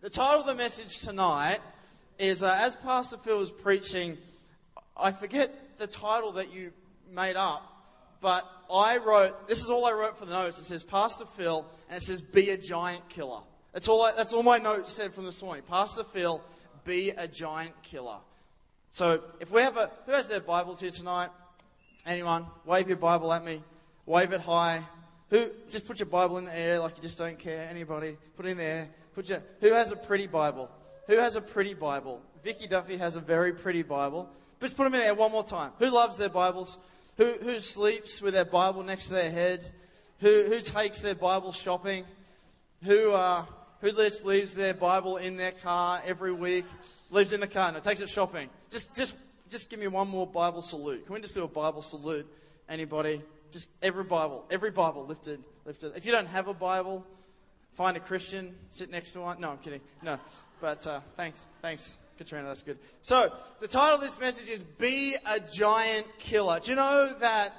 The title of the message tonight is uh, as Pastor Phil was preaching, I forget the title that you made up, but I wrote, this is all I wrote for the notes. It says Pastor Phil, and it says be a giant killer. That's all, I, that's all my notes said from this morning. Pastor Phil, be a giant killer. So if we have a, who has their Bibles here tonight? Anyone? Wave your Bible at me. Wave it high. Who, just put your Bible in the air like you just don't care. Anybody? Put it in the air. Put your, who has a pretty Bible? Who has a pretty Bible? Vicky Duffy has a very pretty Bible. Just put them in there one more time. Who loves their Bibles? Who, who sleeps with their Bible next to their head? Who, who takes their Bible shopping? Who, uh, who just leaves their Bible in their car every week? Leaves in the car, no, takes it shopping. Just, just, just give me one more Bible salute. Can we just do a Bible salute? Anybody? Just every Bible, every Bible lifted, lifted. If you don't have a Bible, find a Christian, sit next to one. No, I'm kidding. No, but uh, thanks, thanks, Katrina. That's good. So the title of this message is "Be a Giant Killer." Do you know that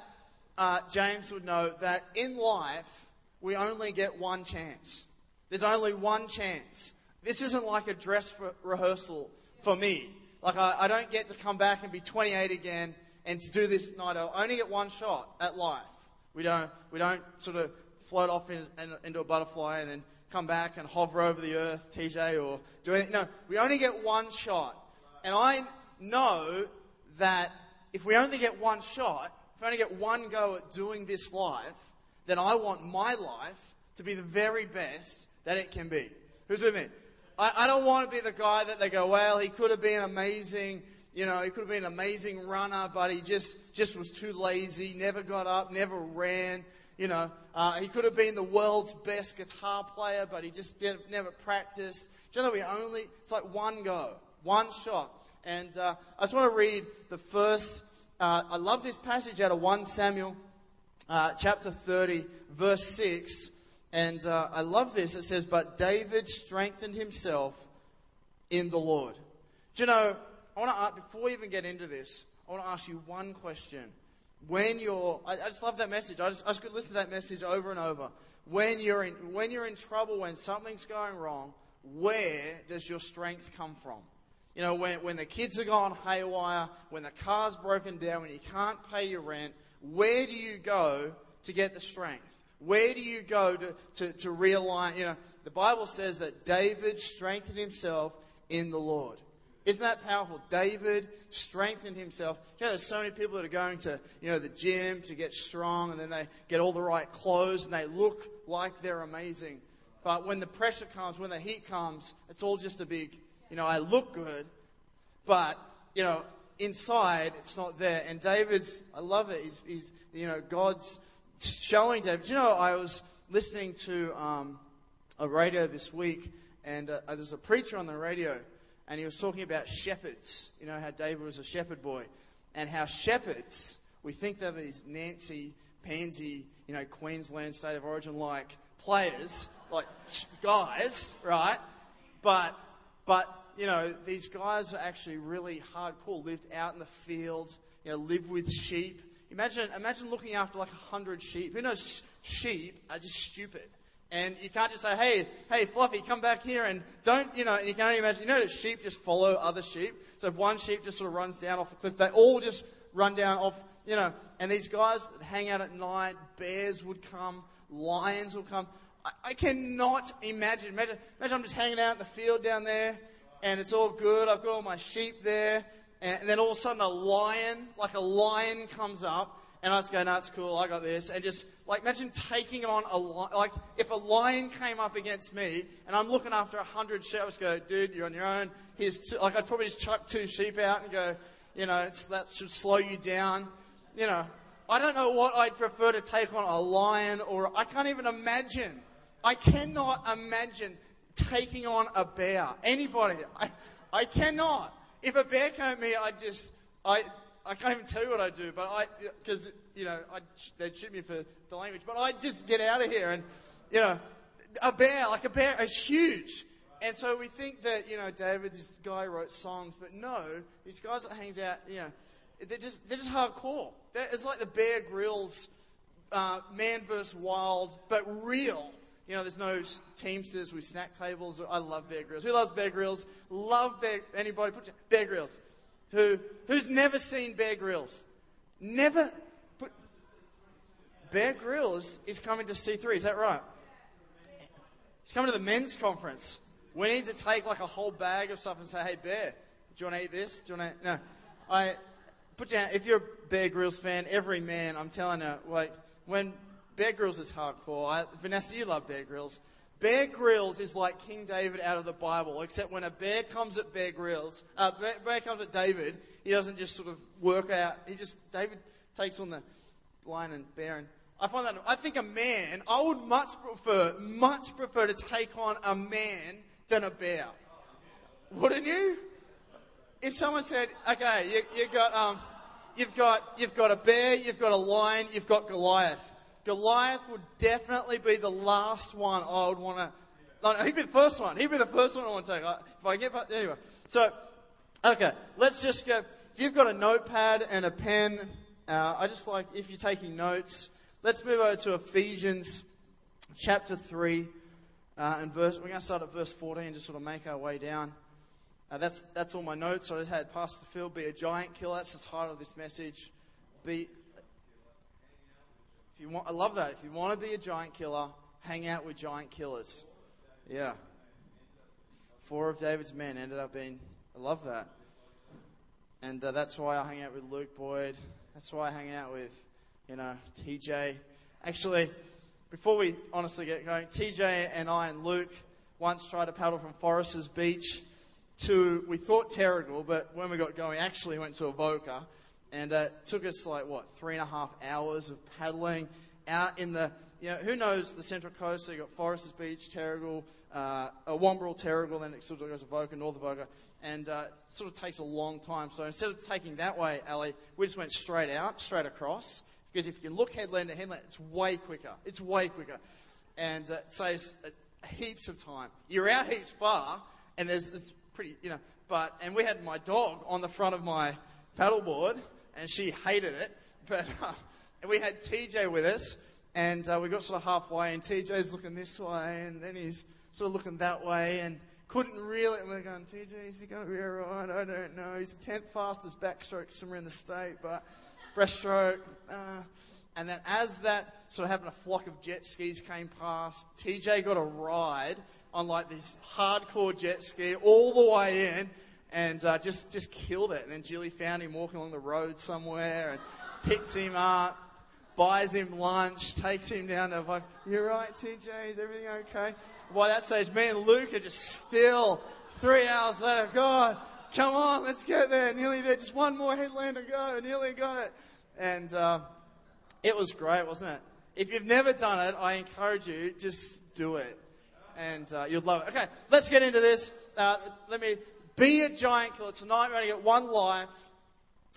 uh, James would know that in life we only get one chance. There's only one chance. This isn't like a dress rehearsal for me. Like I, I don't get to come back and be 28 again and to do this night, I only get one shot at life. We don't, we don't sort of float off in, in, into a butterfly and then come back and hover over the earth, TJ, or do anything. No, we only get one shot. And I know that if we only get one shot, if we only get one go at doing this life, then I want my life to be the very best that it can be. Who's with me? I, I don't want to be the guy that they go, well, he could have been amazing you know, he could have been an amazing runner, but he just, just was too lazy, never got up, never ran. You know, uh, he could have been the world's best guitar player, but he just did, never practiced. Do you know we only, it's like one go, one shot. And uh, I just want to read the first, uh, I love this passage out of 1 Samuel uh, chapter 30, verse 6. And uh, I love this. It says, But David strengthened himself in the Lord. Do you know, I want to ask, before we even get into this, I want to ask you one question. When you're, I, I just love that message. I just, I just could listen to that message over and over. When you're in, when you're in trouble, when something's going wrong, where does your strength come from? You know, when, when the kids are gone haywire, when the car's broken down, when you can't pay your rent, where do you go to get the strength? Where do you go to, to, to realign? You know, the Bible says that David strengthened himself in the Lord. Isn't that powerful? David strengthened himself. You know, there's so many people that are going to, you know, the gym to get strong and then they get all the right clothes and they look like they're amazing. But when the pressure comes, when the heat comes, it's all just a big, you know, I look good, but, you know, inside it's not there. And David's, I love it, he's, he's you know, God's showing David. You know, I was listening to um, a radio this week and uh, there's a preacher on the radio and he was talking about shepherds. You know how David was a shepherd boy, and how shepherds we think they're these Nancy Pansy, you know, Queensland state of origin like players, like guys, right? But but you know these guys are actually really hardcore. Lived out in the field, you know, live with sheep. Imagine imagine looking after like a hundred sheep. Who knows? Sheep are just stupid. And you can't just say, hey, hey, Fluffy, come back here and don't, you know, and you can only imagine, you know that sheep just follow other sheep. So if one sheep just sort of runs down off a cliff, they all just run down off, you know, and these guys that hang out at night, bears would come, lions will come. I, I cannot imagine. imagine. Imagine I'm just hanging out in the field down there and it's all good. I've got all my sheep there. And then all of a sudden a lion, like a lion comes up and I just go, no, it's cool, I got this. And just, like, imagine taking on a lion. Like, if a lion came up against me and I'm looking after a hundred sheep, I just go, dude, you're on your own. Here's two, like, I'd probably just chuck two sheep out and go, you know, that should slow you down. You know, I don't know what I'd prefer to take on a lion or, I can't even imagine. I cannot imagine taking on a bear. Anybody. I, I cannot. If a bear came at me, I'd just, I, I can't even tell you what I do, but I, because, you know, I'd, they'd shoot me for the language, but I'd just get out of here and, you know, a bear, like a bear is huge. And so we think that, you know, David, this guy wrote songs, but no, these guys that hangs out, you know, they're just, they're just hardcore. They're, it's like the Bear Grylls, uh, man versus wild, but real. You know, there's no Teamsters with snack tables. I love Bear Grylls. Who loves Bear Grylls? Love Bear. Anybody? Put Bear Grylls. Who who's never seen Bear Grylls? Never. Bear Grylls is coming to C3. Is that right? He's coming to the men's conference. We need to take like a whole bag of stuff and say, "Hey, Bear, do you want to eat this? Do you want to?" No, I put down. If you're a Bear Grylls fan, every man, I'm telling you, like when Bear Grylls is hardcore. I, Vanessa, you love Bear Grylls. Bear Grylls is like King David out of the Bible, except when a bear comes at Bear Grylls, uh, bear, bear comes at David, he doesn't just sort of work out. He just David takes on the lion and bear, and I find that I think a man. I would much prefer, much prefer to take on a man than a bear. Wouldn't you? If someone said, "Okay, you, you got um, you've got you've got a bear, you've got a lion, you've got Goliath." Goliath would definitely be the last one I would want to. He'd be the first one. He'd be the first one I want to take. If I get, anyway. So, okay, let's just go. If you've got a notepad and a pen, uh, I just like if you're taking notes. Let's move over to Ephesians chapter three, uh, and verse. We're going to start at verse 14 and just sort of make our way down. Uh, that's that's all my notes. I had Pastor Phil be a giant killer. That's the title of this message. Be if you want, I love that. If you want to be a giant killer, hang out with giant killers. Yeah. Four of David's men ended up being. I love that. And uh, that's why I hang out with Luke Boyd. That's why I hang out with, you know, TJ. Actually, before we honestly get going, TJ and I and Luke once tried to paddle from Foresters Beach to, we thought Terrigal, but when we got going, actually went to Avoca. And uh, it took us like, what, three and a half hours of paddling out in the, you know, who knows the Central Coast? So you've got Foresters Beach, Terrigal, uh, Wamberal, Terrigal, then it sort of goes to Avoca, North Avoca. And uh, it sort of takes a long time. So instead of taking that way, Ali, we just went straight out, straight across. Because if you can look headland to headland, it's way quicker. It's way quicker. And uh, it saves uh, heaps of time. You're out heaps far, and there's, it's pretty, you know, but, and we had my dog on the front of my paddleboard, and she hated it. But uh, we had TJ with us, and uh, we got sort of halfway, and TJ's looking this way, and then he's sort of looking that way, and couldn't really. And we're going, TJ, is he going to be all right? I don't know. He's the tenth fastest backstroke somewhere in the state, but breaststroke. Uh, and then as that sort of happened, a flock of jet skis came past. TJ got a ride on like this hardcore jet ski all the way in and uh, just just killed it. And then Julie found him walking along the road somewhere and picks him up, buys him lunch, takes him down to like, you're right, TJ? Is everything okay?" By that stage, me and Luke are just still three hours later. God, come on, let's get there. Nearly there. Just one more headland to go. Nearly got it. And uh, it was great, wasn't it? If you've never done it, I encourage you, just do it. And uh, you'll love it. Okay, let's get into this. Uh, let me be a giant killer. Tonight we're going to get one life.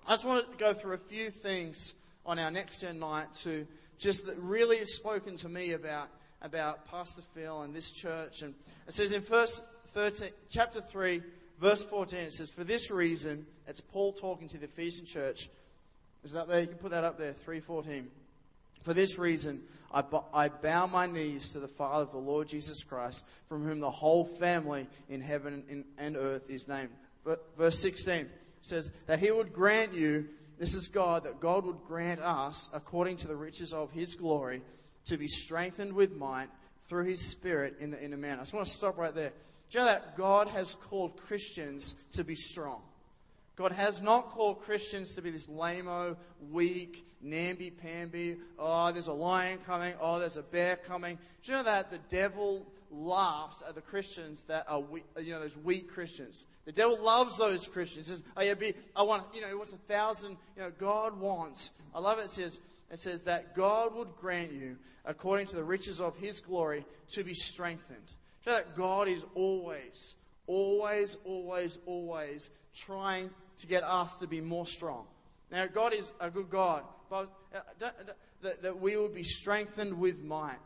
I just want to go through a few things on our next gen night to just that really have spoken to me about about Pastor Phil and this church. And it says in verse 13, chapter 3, verse 14, it says, For this reason, it's Paul talking to the Ephesian church. Is it up there? You can put that up there, 314. For this reason, I, I bow my knees to the Father of the Lord Jesus Christ, from whom the whole family in heaven and earth is named. Verse 16 says that he would grant you, this is God, that God would grant us, according to the riches of his glory, to be strengthened with might through his Spirit in the inner man. I just want to stop right there. Do you know that God has called Christians to be strong? God has not called Christians to be this lame weak, namby-pamby. Oh, there's a lion coming. Oh, there's a bear coming. Do you know that the devil laughs at the Christians that are weak, you know, those weak Christians. The devil loves those Christians. He says, oh, yeah, be, I want, you know, he wants a thousand, you know, God wants. I love it. It says, it says that God would grant you, according to the riches of his glory, to be strengthened. Know that God is always, always, always, always trying to get us to be more strong. Now, God is a good God, but uh, that, that we would be strengthened with might.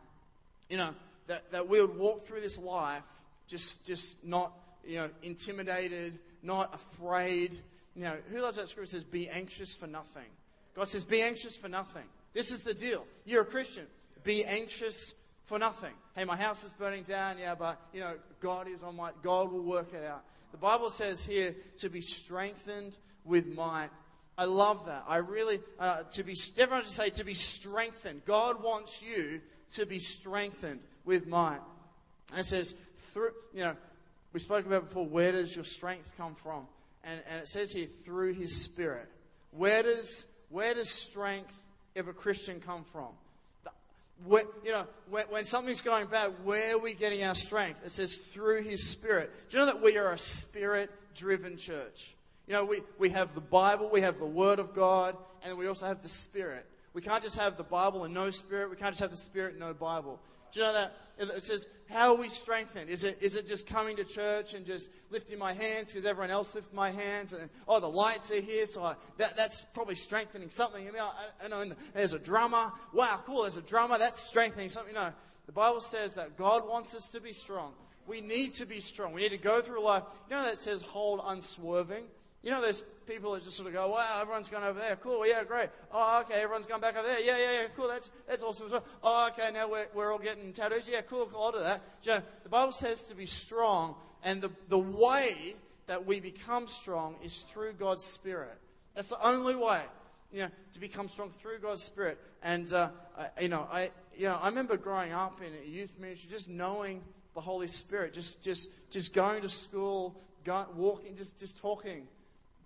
You know, that, that we would walk through this life just, just not, you know, intimidated, not afraid. You know, who loves that scripture says, be anxious for nothing. God says, be anxious for nothing. This is the deal. You're a Christian. Be anxious for nothing. Hey, my house is burning down, yeah, but, you know, God is on my, God will work it out. The Bible says here to be strengthened with might. I love that. I really, uh, to be, everyone should say to be strengthened. God wants you to be strengthened with might. And it says, through, you know, we spoke about before, where does your strength come from? And, and it says here, through his spirit. Where does, where does strength of a Christian come from? Where, you know, when, when, something's going bad, where are we getting our strength? It says through His Spirit. Do you know that we are a Spirit driven church? You know, we, we have the Bible, we have the Word of God, and we also have the Spirit. We can't just have the Bible and no Spirit. We can't just have the Spirit and no Bible. Do you know that? It says, how are we strengthened? Is it, is it just coming to church and just lifting my hands because everyone else lifts my hands? And, oh, the lights are here, so I, that, that's probably strengthening something. You know, I, I know the, there's a drummer. Wow, cool, there's a drummer. That's strengthening something. No, the Bible says that God wants us to be strong. We need to be strong. We need to go through life. You know that says hold unswerving? You know, there's people that just sort of go, wow, everyone's gone over there. Cool, yeah, great. Oh, okay, everyone's gone back over there. Yeah, yeah, yeah, cool, that's, that's awesome as well. Oh, okay, now we're, we're all getting tattoos. Yeah, cool, cool, I'll do that. You know, the Bible says to be strong, and the, the way that we become strong is through God's Spirit. That's the only way, you know, to become strong through God's Spirit. And, uh, I, you know, I, you know, I remember growing up in a youth ministry, just knowing the Holy Spirit, just, just, just going to school, going, walking, just, just talking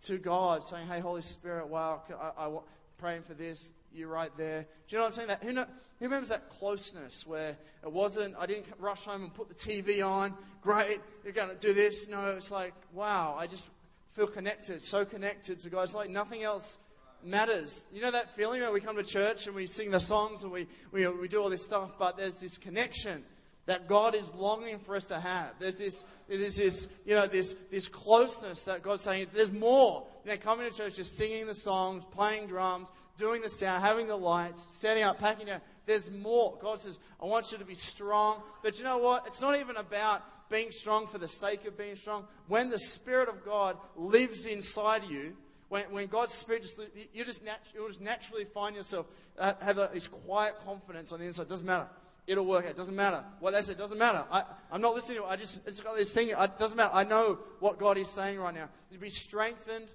to God, saying, "Hey, Holy Spirit, wow, I, I, praying for this. You're right there." Do you know what I'm saying? That who, know, who remembers that closeness where it wasn't? I didn't rush home and put the TV on. Great, you're going to do this. No, it's like, wow, I just feel connected, so connected to God. It's like nothing else matters. You know that feeling when we come to church and we sing the songs and we, we, we do all this stuff, but there's this connection that God is longing for us to have. There's this, there's this, you know, this, this closeness that God's saying, there's more than coming to church, just singing the songs, playing drums, doing the sound, having the lights, setting up, packing down. There's more. God says, I want you to be strong. But you know what? It's not even about being strong for the sake of being strong. When the Spirit of God lives inside you, when, when God's Spirit just, you just, nat- you'll just naturally find yourself uh, have a, this quiet confidence on the inside. It doesn't matter it'll work out. It doesn't matter. What they say doesn't matter. I, I'm not listening. I just, it's got this thing. It doesn't matter. I know what God is saying right now. To be strengthened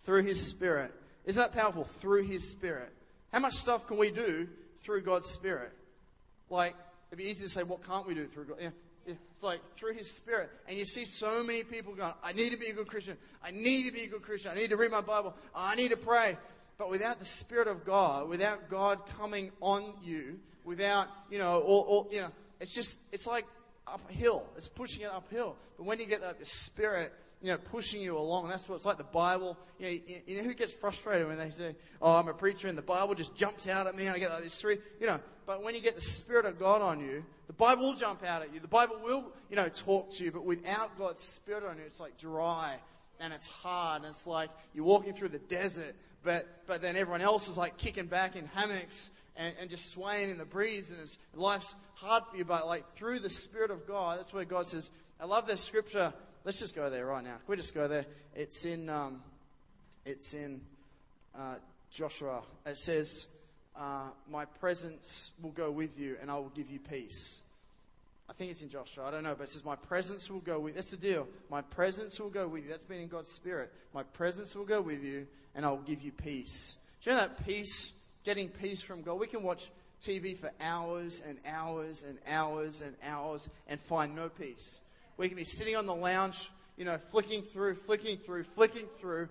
through His Spirit. Isn't that powerful? Through His Spirit. How much stuff can we do through God's Spirit? Like, it'd be easy to say, what can't we do through God? Yeah. Yeah, it's like through his spirit. And you see so many people going, I need to be a good Christian. I need to be a good Christian. I need to read my Bible. I need to pray. But without the Spirit of God, without God coming on you, without, you know, or, you know, it's just, it's like uphill. It's pushing it uphill. But when you get like the Spirit, you know, pushing you along, that's what it's like the Bible. You know, you, you know who gets frustrated when they say, oh, I'm a preacher and the Bible just jumps out at me and I get like this three, you know, but when you get the Spirit of God on you, the Bible will jump out at you. The Bible will, you know, talk to you, but without God's Spirit on you, it's like dry and it's hard and it's like you're walking through the desert, but, but then everyone else is like kicking back in hammocks and, and just swaying in the breeze, and it's, life's hard for you, but like through the Spirit of God, that's where God says, I love this scripture. Let's just go there right now. Can we just go there? It's in, um, it's in uh, Joshua. It says, uh, My presence will go with you, and I will give you peace. I think it's in Joshua. I don't know, but it says, My presence will go with you. That's the deal. My presence will go with you. That's been in God's Spirit. My presence will go with you, and I will give you peace. Do you know that peace getting peace from God. We can watch TV for hours and hours and hours and hours and find no peace. We can be sitting on the lounge, you know, flicking through, flicking through, flicking through,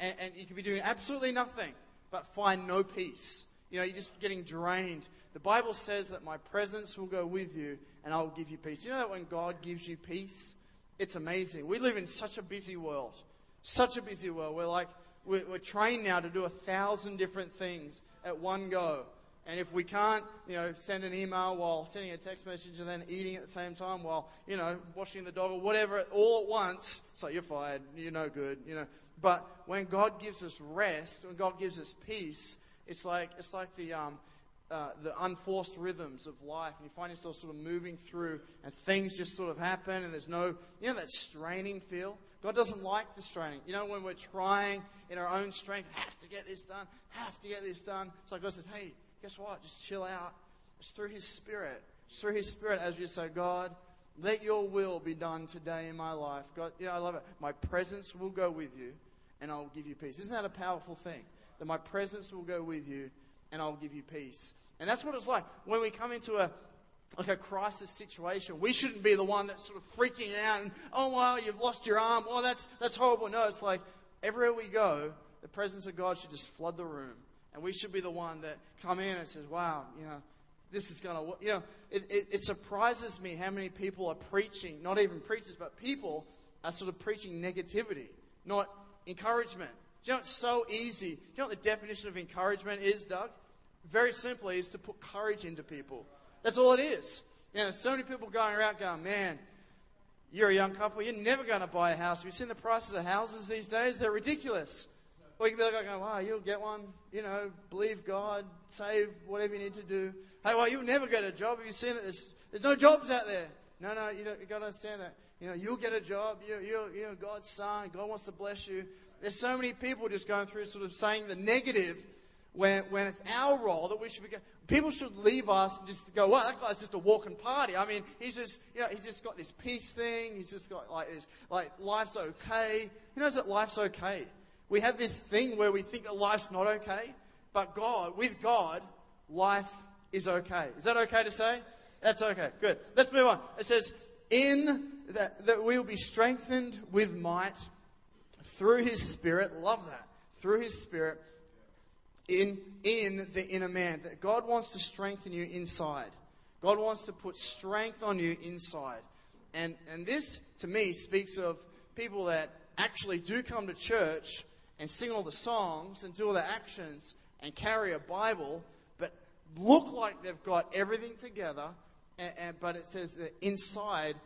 and, and you can be doing absolutely nothing but find no peace. You know, you're just getting drained. The Bible says that my presence will go with you and I will give you peace. You know that when God gives you peace, it's amazing. We live in such a busy world. Such a busy world. We're like, we're, we're trained now to do a thousand different things at one go. And if we can't, you know, send an email while sending a text message and then eating at the same time while, you know, washing the dog or whatever, all at once, so you're fired, you're no good, you know. But when God gives us rest, when God gives us peace, it's like, it's like the, um, uh, the unforced rhythms of life. And you find yourself sort of moving through and things just sort of happen and there's no, you know, that straining feel. God doesn't like the straining. You know, when we're trying in our own strength, have to get this done, have to get this done. So God says, hey, guess what? Just chill out. It's through His Spirit. It's through His Spirit as you say, God, let your will be done today in my life. God, you know, I love it. My presence will go with you and I'll give you peace. Isn't that a powerful thing? That my presence will go with you and I'll give you peace. And that's what it's like when we come into a like a crisis situation. We shouldn't be the one that's sort of freaking out and oh wow, you've lost your arm. Oh, that's that's horrible. No, it's like everywhere we go, the presence of God should just flood the room, and we should be the one that come in and says, "Wow, you know, this is going to, you know, it, it, it, surprises me how many people are preaching, not even preachers, but people are sort of preaching negativity, not encouragement. Do you know it's so easy? Do you know what the definition of encouragement is, Doug? Very simply, is to put courage into people. That's all it is. You know, so many people going around going, man, you're a young couple, you're never going to buy a house. Have you seen the prices of houses these days? They're ridiculous. Or you can be like, oh, wow, you'll get one, you know, believe God, save whatever you need to do. Hey, well, you'll never get a job. Have you seen that? There's, there's no jobs out there. No, no, you, you got to understand that. You know, you'll get a job. You, you, you know, God's son. God wants to bless you. There's so many people just going through sort of saying the negative when, when it's our role that we should be. People should leave us and just go, well, that guy's just a walking party. I mean, he's just, you know, he's just got this peace thing. He's just got like this, like life's okay. He knows that life's okay. We have this thing where we think that life's not okay, but God, with God, life is okay. Is that okay to say? That's okay. Good. Let's move on. It says, in that, that we will be strengthened with might through his spirit. Love that. Through his spirit in, in the inner man. That God wants to strengthen you inside. God wants to put strength on you inside. And, and this, to me, speaks of people that actually do come to church and sing all the songs and do all the actions and carry a Bible, but look like they've got everything together, and, and, but it says that inside,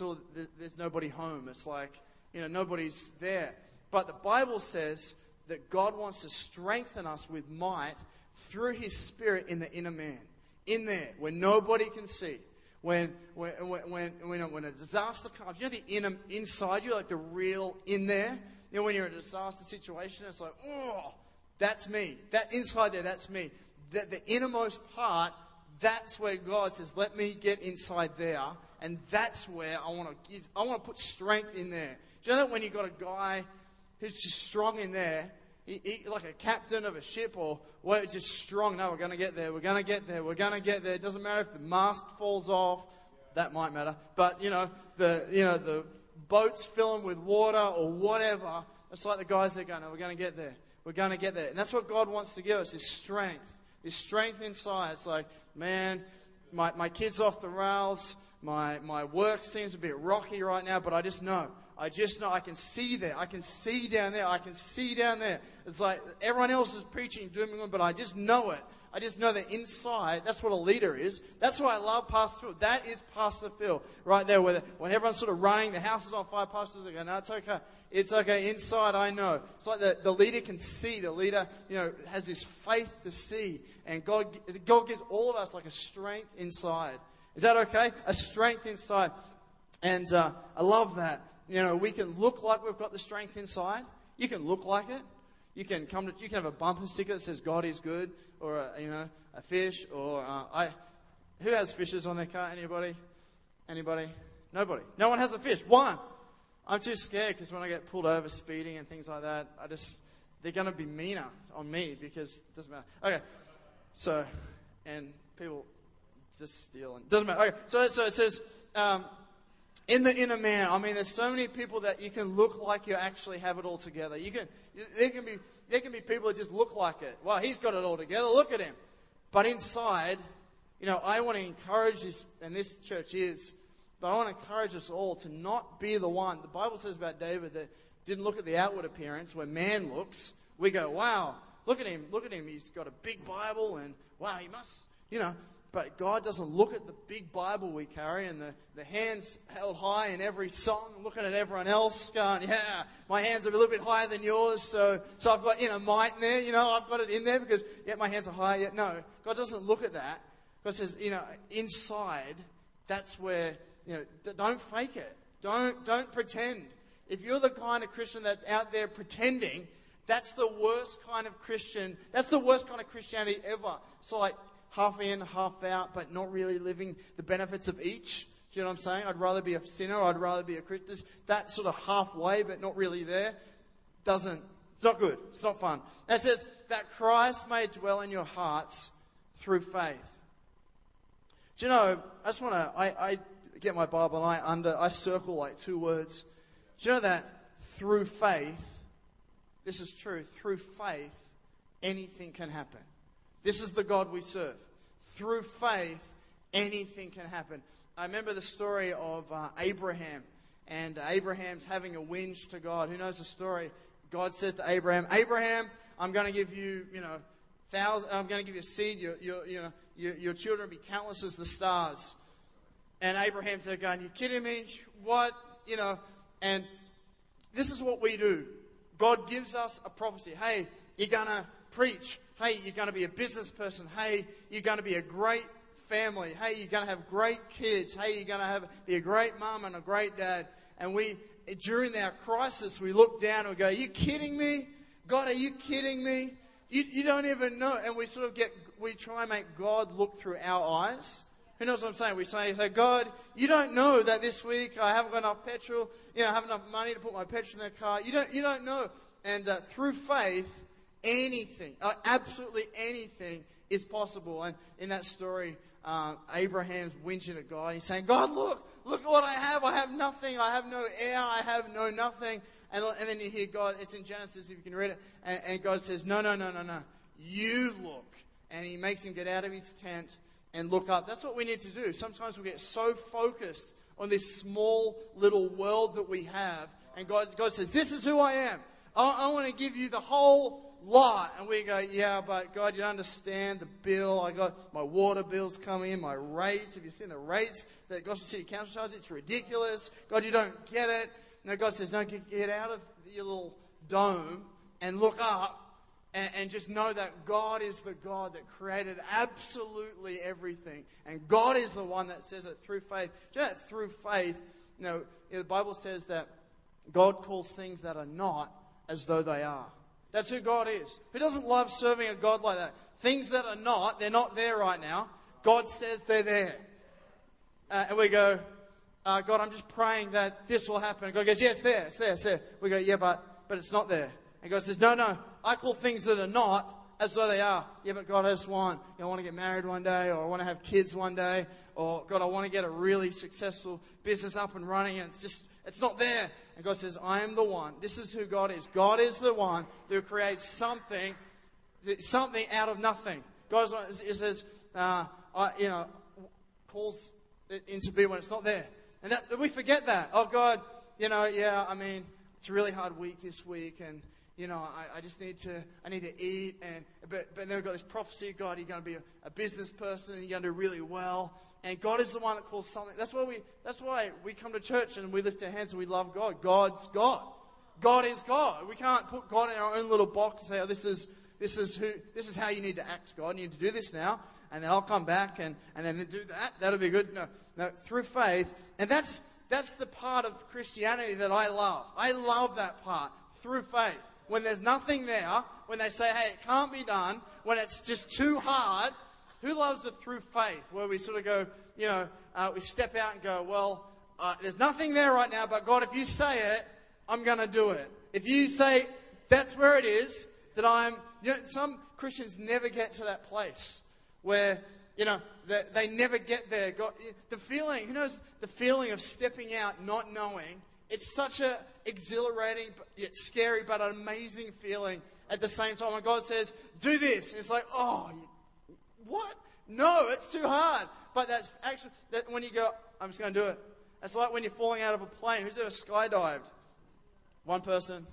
of, there's nobody home. It's like, you know, nobody's there. But the Bible says that God wants to strengthen us with might through His Spirit in the inner man, in there, where nobody can see. When, when, when, when, when a disaster comes, you know the inner, inside you, like the real in there? You know, when you're in a disaster situation, it's like, oh, that's me. That inside there, that's me. That the innermost part, that's where God says, let me get inside there. And that's where I want to give, I want to put strength in there. Do you know that when you've got a guy who's just strong in there, he, he, like a captain of a ship or what, it's just strong. No, we're going to get there. We're going to get there. We're going to get there. It doesn't matter if the mast falls off. That might matter. But, you know, the, you know, the boats filling with water or whatever. It's like the guys that go, no, we're going to get there. We're going to get there. And that's what God wants to give us, this strength. This strength inside. It's like, man, my, my kid's off the rails. My, my work seems a bit rocky right now, but I just know. I just know I can see there. I can see down there. I can see down there. It's like everyone else is preaching doom and gloom, but I just know it. I just know that inside, that's what a leader is. That's why I love Pastor Phil. That is Pastor Phil right there. Where when everyone's sort of running, the house is on fire, pastors going, no, it's okay. It's okay. Inside, I know. It's like the, the leader can see. The leader, you know, has this faith to see. And God, God gives all of us like a strength inside. Is that okay? A strength inside. And uh, I love that. You know, we can look like we've got the strength inside. You can look like it. You can come to, you can have a bumper sticker that says God is good, or a, you know, a fish, or uh, I. Who has fishes on their car? Anybody? Anybody? Nobody. No one has a fish. One. I'm too scared because when I get pulled over speeding and things like that, I just they're going to be meaner on me because it doesn't matter. Okay, so and people just steal and doesn't matter. Okay, so so it says. Um, in the inner man, I mean, there's so many people that you can look like you actually have it all together. You can, there can be, there can be people that just look like it. Well, he's got it all together. Look at him. But inside, you know, I want to encourage this, and this church is, but I want to encourage us all to not be the one. The Bible says about David that didn't look at the outward appearance where man looks. We go, wow, look at him, look at him. He's got a big Bible, and wow, he must, you know. But God doesn't look at the big Bible we carry and the, the hands held high in every song, looking at everyone else, going, yeah, my hands are a little bit higher than yours, so, so I've got, you know, might in there, you know, I've got it in there because, yeah, my hands are higher. Yeah, no, God doesn't look at that. God says, you know, inside, that's where, you know, don't fake it. Don't, don't pretend. If you're the kind of Christian that's out there pretending, that's the worst kind of Christian. That's the worst kind of Christianity ever. So like, half in, half out, but not really living the benefits of each. Do you know what I'm saying? I'd rather be a sinner. I'd rather be a Christian. That sort of halfway, but not really there, doesn't. It's not good. It's not fun. it says that Christ may dwell in your hearts through faith. Do you know? I just want to. I, I get my Bible and I under. I circle like two words. Do you know that through faith? This is true. Through faith, anything can happen. This is the God we serve. Through faith, anything can happen. I remember the story of uh, Abraham, and Abraham's having a whinge to God. Who knows the story? God says to Abraham, Abraham, I'm going to give you, you know, thousand, I'm going to give you a seed. Your, your, you know, your, your children will be countless as the stars. And Abraham's there going, you kidding me? What? You know, and this is what we do. God gives us a prophecy. Hey, you're going to preach. Hey, you're going to be a business person. Hey, you're going to be a great family. Hey, you're going to have great kids. Hey, you're going to have, be a great mom and a great dad. And we, during our crisis, we look down and we go, Are you kidding me? God, are you kidding me? You, you don't even know. And we sort of get, we try and make God look through our eyes. Who knows what I'm saying? We say, God, you don't know that this week I haven't got enough petrol, you know, I have enough money to put my petrol in the car. You don't, you don't know. And uh, through faith, anything, uh, absolutely anything is possible. And in that story, uh, Abraham's whinging at God. He's saying, God, look, look what I have. I have nothing. I have no heir. I have no nothing. And, and then you hear God, it's in Genesis if you can read it. And, and God says, No, no, no, no, no. You look. And he makes him get out of his tent and look up. That's what we need to do. Sometimes we get so focused on this small little world that we have. And God, God says, This is who I am. I, I want to give you the whole lot. And we go, yeah, but God, you don't understand the bill. I got my water bills coming in, my rates. Have you seen the rates that Gosford City Council charges? It's ridiculous. God, you don't get it. No, God says, no, get out of your little dome and look up and, and, just know that God is the God that created absolutely everything. And God is the one that says it through faith. You know, through faith, you know, the Bible says that God calls things that are not as though they are. That's who God is. Who doesn't love serving a God like that? Things that are not, they're not there right now. God says they're there. Uh, and we go, uh, God, I'm just praying that this will happen. And God goes, yeah, it's there, it's there, it's there. We go, yeah, but, but it's not there. And God says, no, no, I call things that are not as though they are. Yeah, but God, I just want, you know, I want to get married one day, or I want to have kids one day, or God, I want to get a really successful business up and running, and it's just, it's not there. And God says, I am the one. This is who God is. God is the one who creates something, something out of nothing. God says, uh, I, you know, calls it into being when it's not there. And that, we forget that. Oh, God, you know, yeah, I mean, it's a really hard week this week, and you know, I, I, just need to, I need to eat, and but, but then we've got this prophecy, of God, you're going to be a, a business person, and you're going to do really well, and God is the one that calls something. That's why we, that's why we come to church and we lift our hands and we love God. God's God. God is God. We can't put God in our own little box and say, oh, this is, this is who, this is how you need to act, God. You need to do this now. And then I'll come back and, and then do that. That'll be good. No, no, through faith. And that's, that's the part of Christianity that I love. I love that part. Through faith. When there's nothing there, when they say, hey, it can't be done, when it's just too hard, who loves it through faith, where we sort of go, you know, uh, we step out and go, well, uh, there's nothing there right now, but God, if you say it, I'm going to do it. If you say that's where it is, that I'm, you know, some Christians never get to that place where, you know, they, they never get there. God, the feeling, who knows, the feeling of stepping out, not knowing, it's such a exhilarating, yet scary, but an amazing feeling at the same time. When God says, do this, and it's like, oh, what? No, it's too hard. But that's actually, that when you go, I'm just going to do it. It's like when you're falling out of a plane. Who's ever skydived? One person,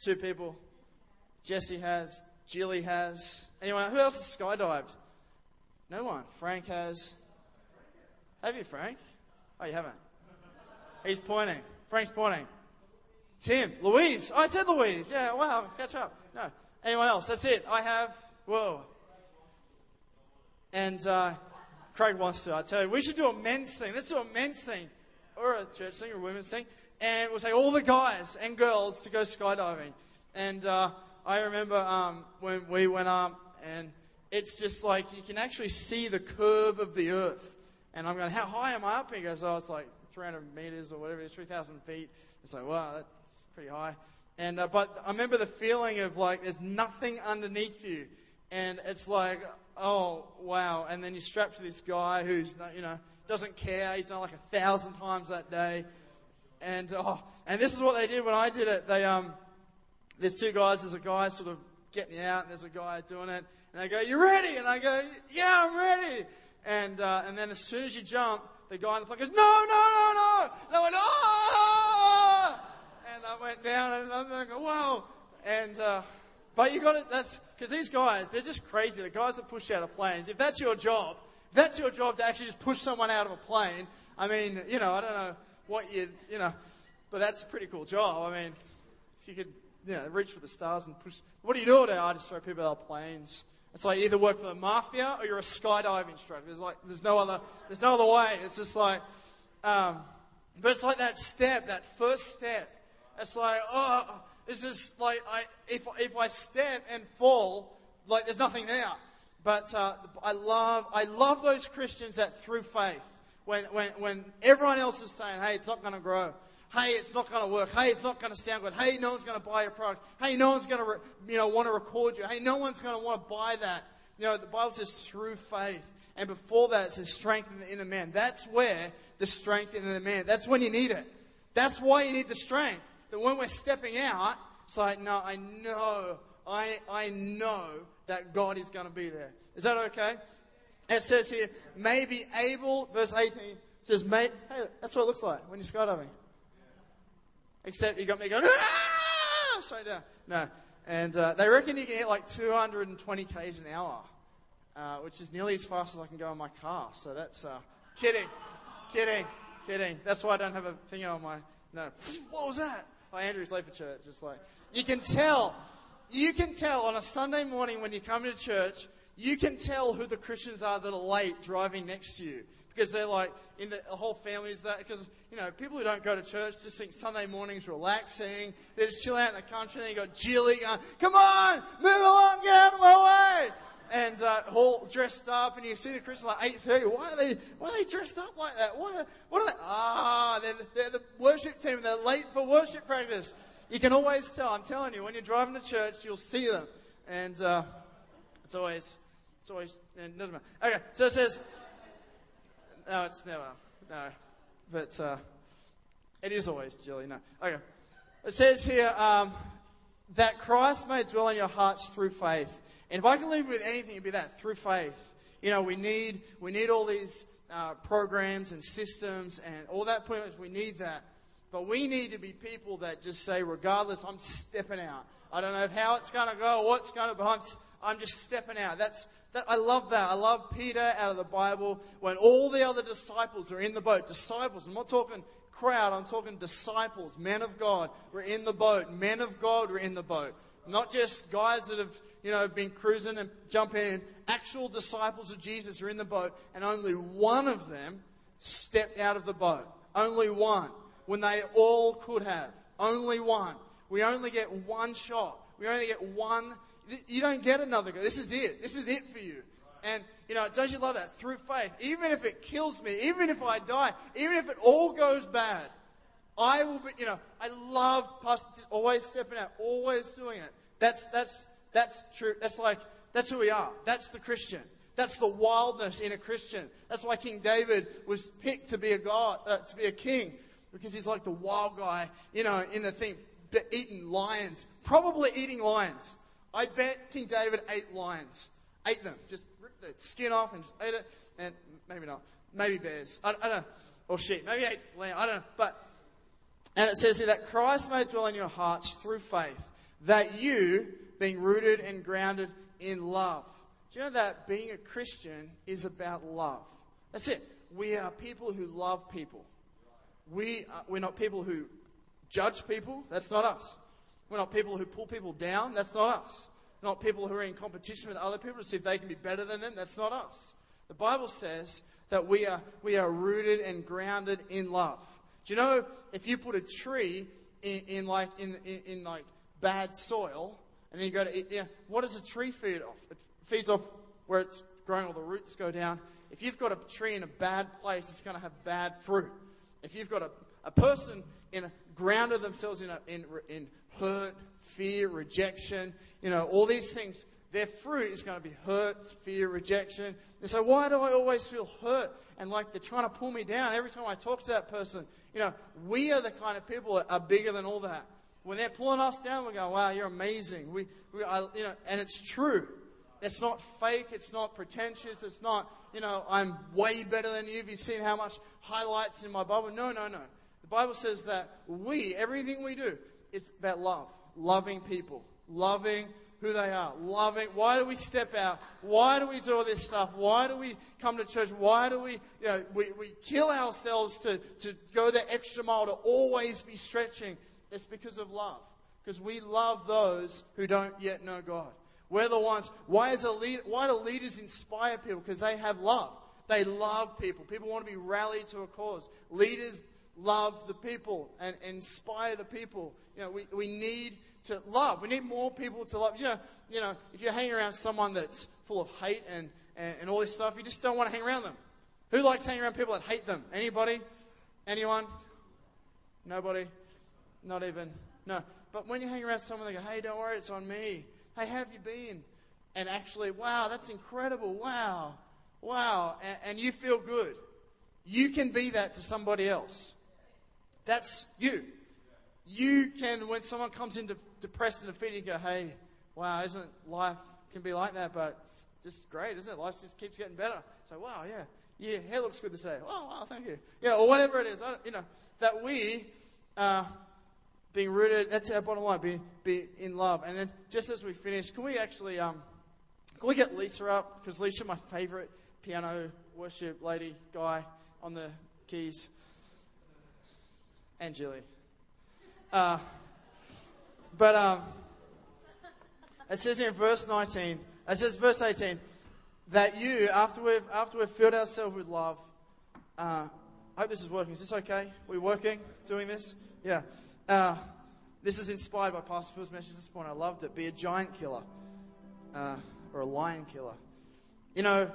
two people. Jesse has, Jilly has. Anyone? Who else has skydived? No one. Frank has. Have you, Frank? Oh, you haven't. He's pointing. Frank's pointing. Tim, Louise. I said Louise. Yeah, wow, catch up. No. Anyone else? That's it. I have. Whoa. And uh, Craig wants to. I tell you, we should do a men's thing. Let's do a men's thing, or a church thing, or a women's thing, and we'll say all the guys and girls to go skydiving. And uh, I remember um, when we went up, and it's just like you can actually see the curve of the earth. And I'm going, how high am I up? He goes, oh, it's like 300 meters or whatever it is, 3,000 feet. It's like, wow, that's pretty high. And uh, but I remember the feeling of like there's nothing underneath you, and it's like, oh wow. And then you're strapped to this guy who's you know doesn't care. He's done like a thousand times that day, and oh, and this is what they did when I did it. They um, there's two guys. There's a guy sort of getting you out, and there's a guy doing it, and they go, "You ready?" And I go, "Yeah, I'm ready." And uh, and then as soon as you jump, the guy in the plane goes, "No, no, no, no!" And I went, "Oh!" And I went down, and I go, "Whoa!" And uh, but you got it. That's because these guys, they're just crazy. The guys that push out of planes. If that's your job, that's your job to actually just push someone out of a plane. I mean, you know, I don't know what you, you know, but that's a pretty cool job. I mean, if you could, you know, reach for the stars and push. What do you do all day? I just throw people out of planes. It's like either work for the mafia or you're a skydiving instructor. There's like there's no other there's no other way. It's just like, um, but it's like that step, that first step. It's like oh, it's just like I if if I step and fall, like there's nothing there. But uh, I love I love those Christians that through faith, when when when everyone else is saying, hey, it's not going to grow. Hey, it's not going to work. Hey, it's not going to sound good. Hey, no one's going to buy your product. Hey, no one's going to, re- you know, want to record you. Hey, no one's going to want to buy that. You know, the Bible says through faith. And before that, it says strength in the inner man. That's where the strength in the man. That's when you need it. That's why you need the strength. When we're stepping out, it's like, no, I know, I, I know that God is going to be there. Is that okay? It says here, may be able, verse 18, says, may, hey, that's what it looks like when you're skydiving. Except you got me going, ah! straight down. No. And uh, they reckon you can hit like 220 k's an hour, uh, which is nearly as fast as I can go in my car. So that's uh, kidding, kidding, kidding. That's why I don't have a thing on my. No. What was that? Oh, Andrew's late for church. It's like you can tell. You can tell on a Sunday morning when you come to church. You can tell who the Christians are that are late driving next to you because they're like in the, the whole family is that because you know people who don't go to church just think Sunday mornings relaxing. They're just chilling out in the country. And you got Jilly going, "Come on, move along, get out of my way." And uh, all dressed up, and you see the Christians like eight thirty. Why are they? Why are they dressed up like that? What are, what are they? Ah, they're, they're the worship team. They're late for worship practice. You can always tell. I'm telling you, when you're driving to church, you'll see them, and uh, it's always, it's always. It doesn't matter. Okay, so it says, no, it's never. No. But uh, it is always Jilly. No. Okay. It says here um, that Christ may dwell in your hearts through faith. And if I can leave with anything, it'd be that through faith. You know, we need we need all these uh, programs and systems and all that. We need that. But we need to be people that just say, regardless, I'm stepping out. I don't know how it's going to go, what's going to, but I'm, I'm just stepping out. That's that, I love that. I love Peter out of the Bible when all the other disciples are in the boat. Disciples. I'm not talking crowd. I'm talking disciples. Men of God were in the boat. Men of God were in the boat. Not just guys that have, you know, been cruising and jumping in. Actual disciples of Jesus are in the boat, and only one of them stepped out of the boat. Only one. When they all could have. Only one. We only get one shot. We only get one you don't get another go. This is it. This is it for you. And, you know, don't you love that? Through faith, even if it kills me, even if I die, even if it all goes bad, I will be, you know, I love pastors always stepping out, always doing it. That's, that's, that's true. That's like, that's who we are. That's the Christian. That's the wildness in a Christian. That's why King David was picked to be a God, uh, to be a king, because he's like the wild guy, you know, in the thing, eating lions, probably eating lions. I bet King David ate lions. Ate them. Just ripped the skin off and just ate it. And maybe not. Maybe bears. I, I don't know. Or sheep. Maybe ate lamb. I don't know. But, and it says here that Christ may dwell in your hearts through faith, that you, being rooted and grounded in love. Do you know that being a Christian is about love? That's it. We are people who love people. We are, we're not people who judge people. That's not us. We're not people who pull people down. That's not us. Not people who are in competition with other people to see if they can be better than them. That's not us. The Bible says that we are, we are rooted and grounded in love. Do you know if you put a tree in, in like in, in, in, like bad soil and then you go to eat, yeah, what does a tree feed off? It feeds off where it's growing, all the roots go down. If you've got a tree in a bad place, it's going to have bad fruit. If you've got a, a person in a, grounded themselves in, a, in, in hurt, fear, rejection, you know, all these things, their fruit is going to be hurt, fear, rejection. They say, why do I always feel hurt? And like they're trying to pull me down every time I talk to that person. You know, we are the kind of people that are bigger than all that. When they're pulling us down, we go, wow, you're amazing. We, we are, you know, and it's true. It's not fake. It's not pretentious. It's not, you know, I'm way better than you. Have you seen how much highlights in my Bible? No, no, no. The Bible says that we, everything we do, is about love. Loving people. Loving who they are. Loving. Why do we step out? Why do we do all this stuff? Why do we come to church? Why do we, you know, we, we kill ourselves to, to go the extra mile to always be stretching? It's because of love. Because we love those who don't yet know God. We're the ones. Why, is a lead, why do leaders inspire people? Because they have love. They love people. People want to be rallied to a cause. Leaders love the people and inspire the people. You know, we, we need to love. We need more people to love. You know, you know, if you're hanging around someone that's full of hate and, and, and all this stuff, you just don't want to hang around them. Who likes hanging around people that hate them? Anybody? Anyone? Nobody? Not even? No. But when you hang around someone, they go, hey, don't worry, it's on me. Hey, how have you been? And actually, wow, that's incredible. Wow. Wow. And, and you feel good. You can be that to somebody else. That's you. You can, when someone comes into depressed and defeated, go, hey, wow, isn't life can be like that, but it's just great, isn't it? Life just keeps getting better. So, wow, yeah, yeah, hair looks good today. Oh, wow, thank you. You know, or whatever it is, you know, that we, being rooted, that's our bottom line, be, be in love. And then just as we finish, can we actually, um, can we get Lisa up? Because Lisa, my favorite piano worship lady, guy on the keys. And Julie. Uh, but um, it says in verse 19, it says verse 18, that you, after we've, after we've filled ourselves with love, uh, I hope this is working. Is this okay? We working doing this? Yeah. Uh, this is inspired by Pastor Phil's message this morning. I loved it. Be a giant killer uh, or a lion killer. You know,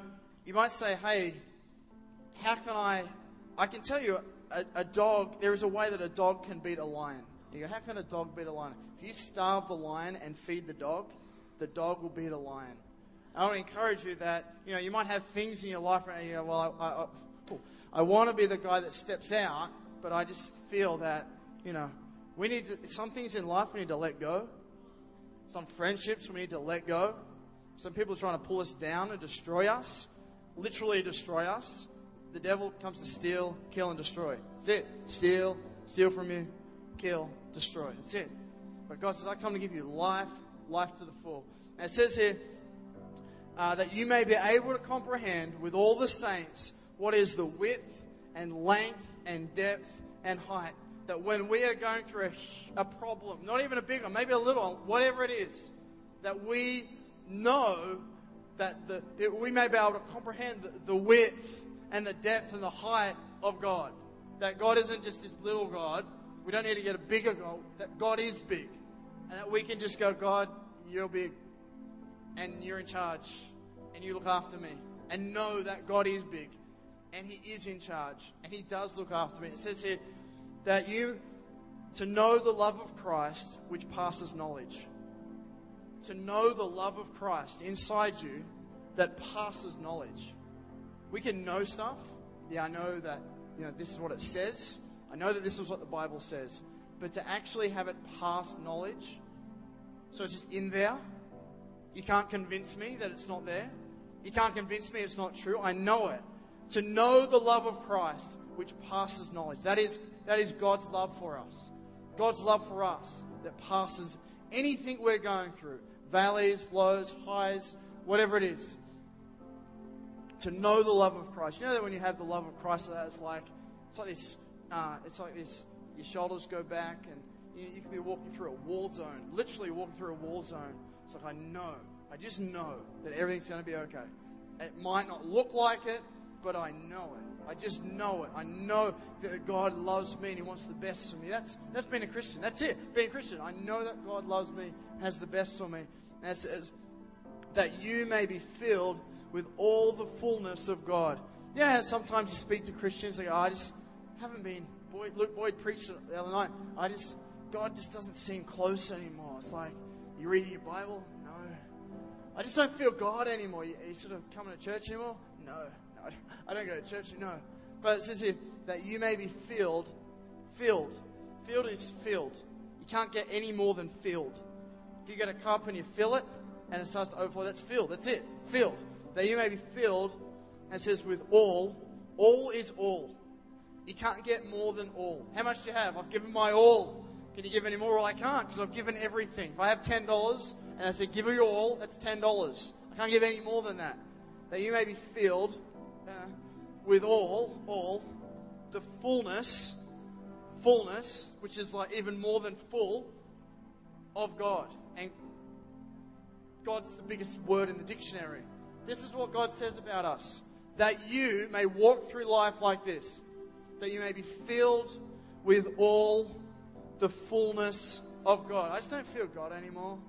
you might say, hey, how can I? I can tell you, a, a dog, there is a way that a dog can beat a lion. You go, how can a dog beat a lion? If you starve the lion and feed the dog, the dog will beat a lion. I want to encourage you that, you know, you might have things in your life right now, you go, well, I, I, I want to be the guy that steps out, but I just feel that, you know, we need to, some things in life we need to let go. Some friendships we need to let go. Some people are trying to pull us down and destroy us, literally destroy us. The devil comes to steal, kill, and destroy. That's it. Steal, steal from you, kill, destroy. That's it. But God says, I come to give you life, life to the full. And it says here uh, that you may be able to comprehend with all the saints what is the width and length and depth and height. That when we are going through a, a problem, not even a big one, maybe a little one, whatever it is, that we know that the, it, we may be able to comprehend the, the width and the depth and the height of God. That God isn't just this little God. We don't need to get a bigger God. That God is big. And that we can just go, God, you're big. And you're in charge. And you look after me. And know that God is big. And He is in charge. And He does look after me. It says here that you, to know the love of Christ, which passes knowledge. To know the love of Christ inside you that passes knowledge. We can know stuff. Yeah, I know that, you know, this is what it says. I know that this is what the Bible says. But to actually have it pass knowledge, so it's just in there, you can't convince me that it's not there. You can't convince me it's not true. I know it. To know the love of Christ, which passes knowledge. That is, that is God's love for us. God's love for us that passes anything we're going through valleys, lows, highs, whatever it is. To know the love of Christ. You know that when you have the love of Christ, that it's like, it's like this uh, it's like this your shoulders go back and you, you, can be walking through a war zone, literally walking through a war zone. It's like, I know, I just know that everything's going to be okay. It might not look like it, but I know it. I just know it. I know that God loves me and He wants the best for me. That's, that's being a Christian. That's it. Being a Christian. I know that God loves me, has the best for me. It says that you may be filled with all the fullness of God. Yeah, sometimes you speak to Christians, they go, I just haven't been. Luke Boyd preached the other night. I just, God just doesn't seem close anymore. It's like, you reading your Bible? No. I just don't feel God anymore. You, you sort of coming to church anymore? No. no I don't go to church. No. But it says here that you may be filled. Filled. Filled is filled. You can't get any more than filled. If you get a cup and you fill it and it starts to overflow, that's filled. That's it. Filled. That you may be filled. And says with all. All is all. You can't get more than all. How much do you have? I've given my all. Can you give any more? Well, I can't because I've given everything. If I have $10 and I say, give you all, that's $10. I can't give any more than that. That you may be filled uh, with all, all, the fullness, fullness, which is like even more than full, of God. And God's the biggest word in the dictionary. This is what God says about us that you may walk through life like this, that you may be filled with all the fullness of God. I just don't feel God anymore.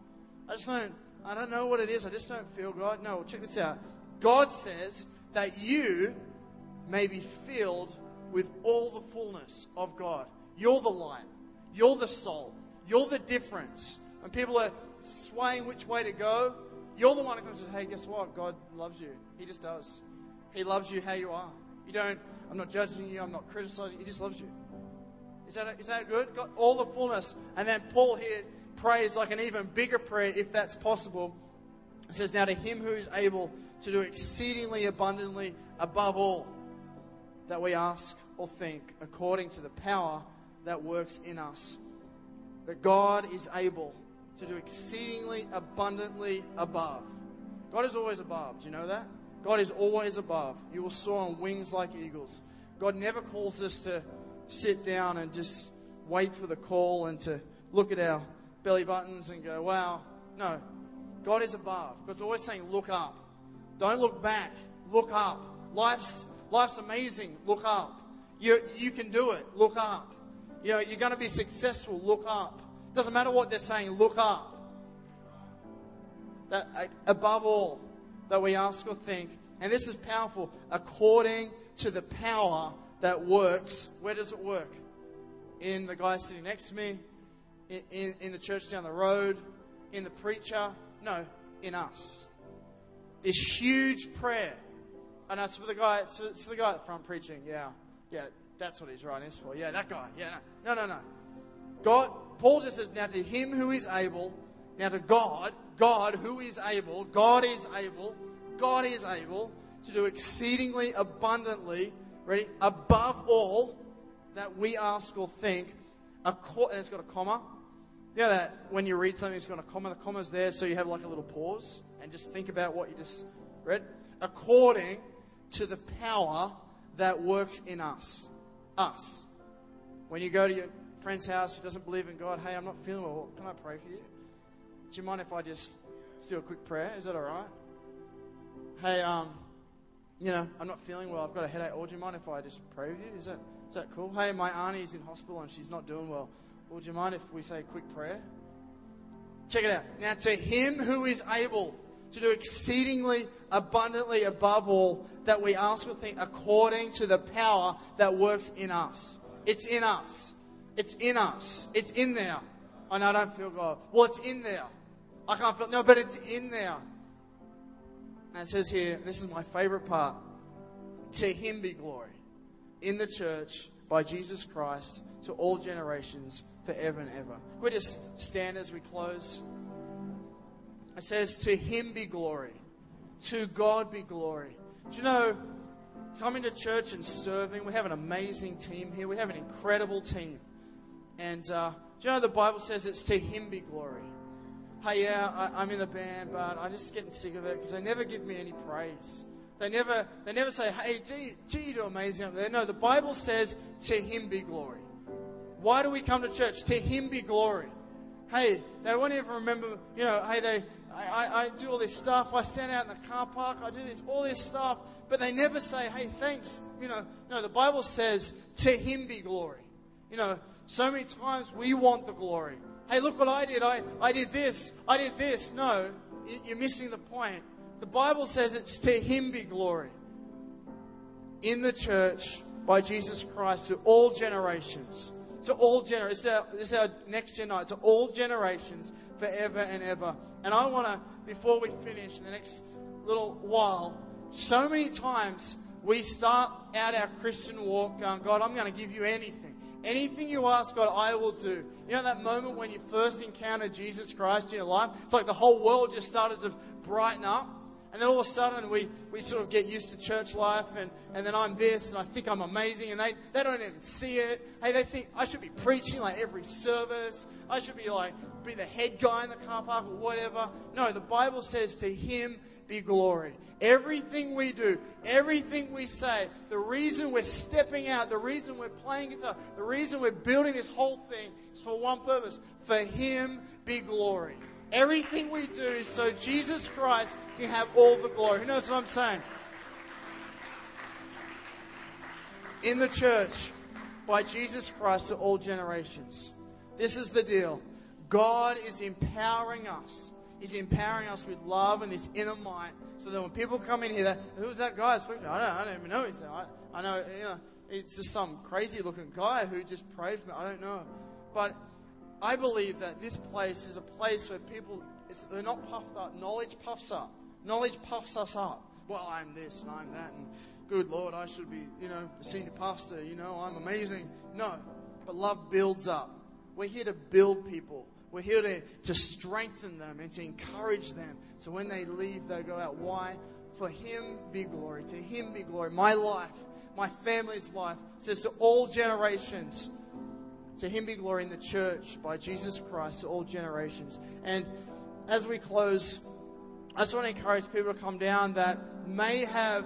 I just don't, I don't know what it is. I just don't feel God. No, check this out. God says that you may be filled with all the fullness of God. You're the light. You're the soul. You're the difference. When people are swaying which way to go, you're the one who comes and says, hey, guess what? God loves you. He just does. He loves you how you are. You don't, I'm not judging you, I'm not criticizing you. He just loves you. Is that, is that good? Got all the fullness. And then Paul here prays like an even bigger prayer, if that's possible. It says, Now to him who is able to do exceedingly abundantly above all that we ask or think, according to the power that works in us. That God is able to do exceedingly abundantly above. God is always above. Do you know that? God is always above. You will soar on wings like eagles. God never calls us to sit down and just wait for the call and to look at our belly buttons and go, wow. No. God is above. God's always saying, look up. Don't look back. Look up. Life's, life's amazing. Look up. You, you can do it. Look up. You know, you're going to be successful. Look up. Doesn't matter what they're saying. Look up. That uh, above all that we ask or think, and this is powerful, according to the power that works. Where does it work? In the guy sitting next to me, in, in, in the church down the road, in the preacher. No, in us. This huge prayer. And that's for the guy, it's for, it's for the guy at the front preaching. Yeah, yeah, that's what he's writing this for. Yeah, that guy. Yeah, no, no, no, no. God, Paul just says, now to him who is able, now to God, God who is able, God is able, God is able to do exceedingly abundantly, ready, above all that we ask or think. A co- it's got a comma. You know that when you read something, it's got a comma. The comma's there, so you have like a little pause and just think about what you just read. According to the power that works in us. Us. When you go to your friend's house who doesn't believe in God, hey, I'm not feeling well. Can I pray for you? Do you mind if I just do a quick prayer? Is that all right? Hey, um, you know, I'm not feeling well. I've got a headache. Or do you mind if I just pray with you? Is that is that cool? Hey, my auntie's in hospital and she's not doing well. Would you mind if we say a quick prayer? Check it out. Now, to him who is able to do exceedingly abundantly above all that we ask or think according to the power that works in us. It's in us. It's in us. It's in there. Know I don't feel God. Well, it's in there. I can't feel, no, but it's in there. And it says here, this is my favorite part. To him be glory in the church by Jesus Christ to all generations forever and ever. Can we just stand as we close? It says, To him be glory. To God be glory. Do you know, coming to church and serving, we have an amazing team here. We have an incredible team. And uh, do you know the Bible says it's to him be glory? Hey, yeah, I, am in the band, but I'm just getting sick of it because they never give me any praise. They never, they never say, hey, gee, gee, you do amazing up there. No, the Bible says, to him be glory. Why do we come to church? To him be glory. Hey, they won't even remember, you know, hey, they, I, I, I do all this stuff. I stand out in the car park. I do this, all this stuff. But they never say, hey, thanks. You know, no, the Bible says, to him be glory. You know, so many times we want the glory. Hey, look what I did. I, I did this. I did this. No, you're missing the point. The Bible says it's to Him be glory in the church by Jesus Christ to all generations. To all generations. This, is our next gen night. To all generations forever and ever. And I want to, before we finish in the next little while, so many times we start out our Christian walk going, God, I'm going to give you anything. Anything you ask, God, I will do. You know that moment when you first encounter Jesus Christ in your life? It's like the whole world just started to brighten up. And then all of a sudden, we, we sort of get used to church life, and, and then I'm this, and I think I'm amazing, and they, they don't even see it. Hey, they think I should be preaching like every service. I should be like, be the head guy in the car park or whatever. No, the Bible says to him be glory. Everything we do, everything we say, the reason we're stepping out, the reason we're playing guitar, the reason we're building this whole thing is for one purpose for him be glory. Everything we do is so Jesus Christ can have all the glory. Who knows what I'm saying? In the church, by Jesus Christ to all generations. This is the deal. God is empowering us. He's empowering us with love and this inner might so that when people come in here, who's that guy? I don't, I don't even know. He's, I, I know, you know, it's just some crazy looking guy who just prayed for me. I don't know. But I believe that this place is a place where people, they're not puffed up. Knowledge puffs up. Knowledge puffs us up. Well, I'm this and I'm that, and good Lord, I should be, you know, a senior pastor, you know, I'm amazing. No, but love builds up. We're here to build people. We're here to, to strengthen them and to encourage them. So when they leave, they go out. Why? For Him be glory. To Him be glory. My life, my family's life says to all generations, to him be glory in the church by Jesus Christ to all generations. And as we close, I just want to encourage people to come down that may have,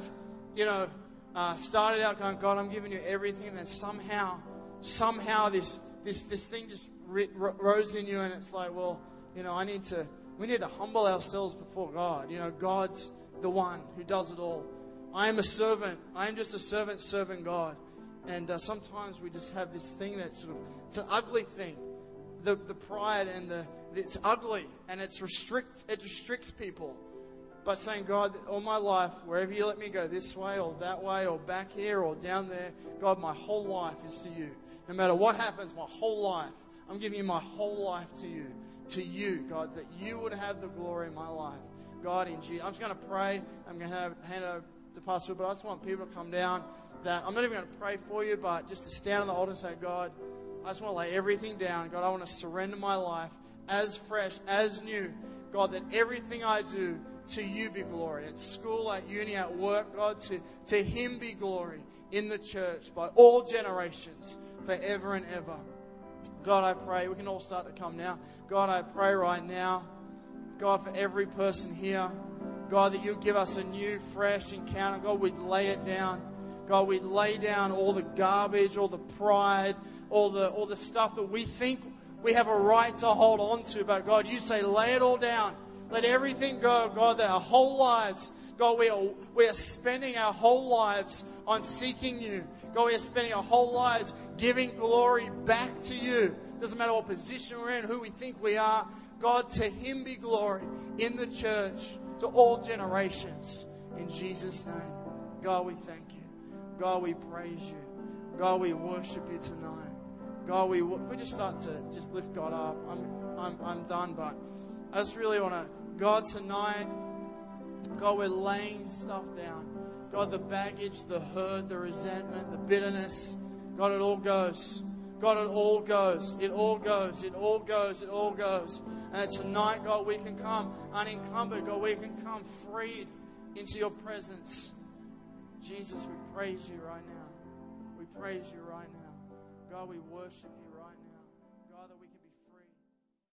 you know, uh, started out going, God, I'm giving you everything, and then somehow, somehow this this this thing just rose in you, and it's like, well, you know, I need to, we need to humble ourselves before God. You know, God's the one who does it all. I am a servant. I am just a servant serving God. And uh, sometimes we just have this thing that sort of, it's an ugly thing. The, the pride and the, it's ugly and it's restrict, it restricts people. But saying, God, all my life, wherever you let me go, this way or that way or back here or down there, God, my whole life is to you. No matter what happens, my whole life, I'm giving my whole life to you. To you, God, that you would have the glory in my life. God, in Jesus. I'm just going to pray. I'm going to hand it over to Pastor, but I just want people to come down that I'm not even going to pray for you, but just to stand on the altar and say, God, I just want to lay everything down. God, I want to surrender my life as fresh, as new. God, that everything I do to you be glory. At school, at uni, at work, God, to, to him be glory in the church by all generations, forever and ever. God, I pray, we can all start to come now. God, I pray right now, God, for every person here, God, that you give us a new, fresh encounter. God, we'd lay it down. God, we'd lay down all the garbage, all the pride, all the, all the stuff that we think we have a right to hold on to. But God, you say, lay it all down. Let everything go, God, that our whole lives, God, we are, we are spending our whole lives on seeking you. God, we are spending our whole lives giving glory back to you. Doesn't matter what position we're in, who we think we are. God, to Him be glory in the church to all generations. In Jesus' name, God, we thank you. God, we praise you. God, we worship you tonight. God, we we just start to just lift God up. I'm I'm I'm done, but I just really want to God tonight. God, we're laying stuff down. God, the baggage, the hurt, the resentment, the bitterness. God, it all goes. God, it all goes. It all goes. It all goes. It all goes. And tonight, God, we can come unencumbered. God, we can come freed into your presence. Jesus, we praise you right now. We praise you right now. God, we worship you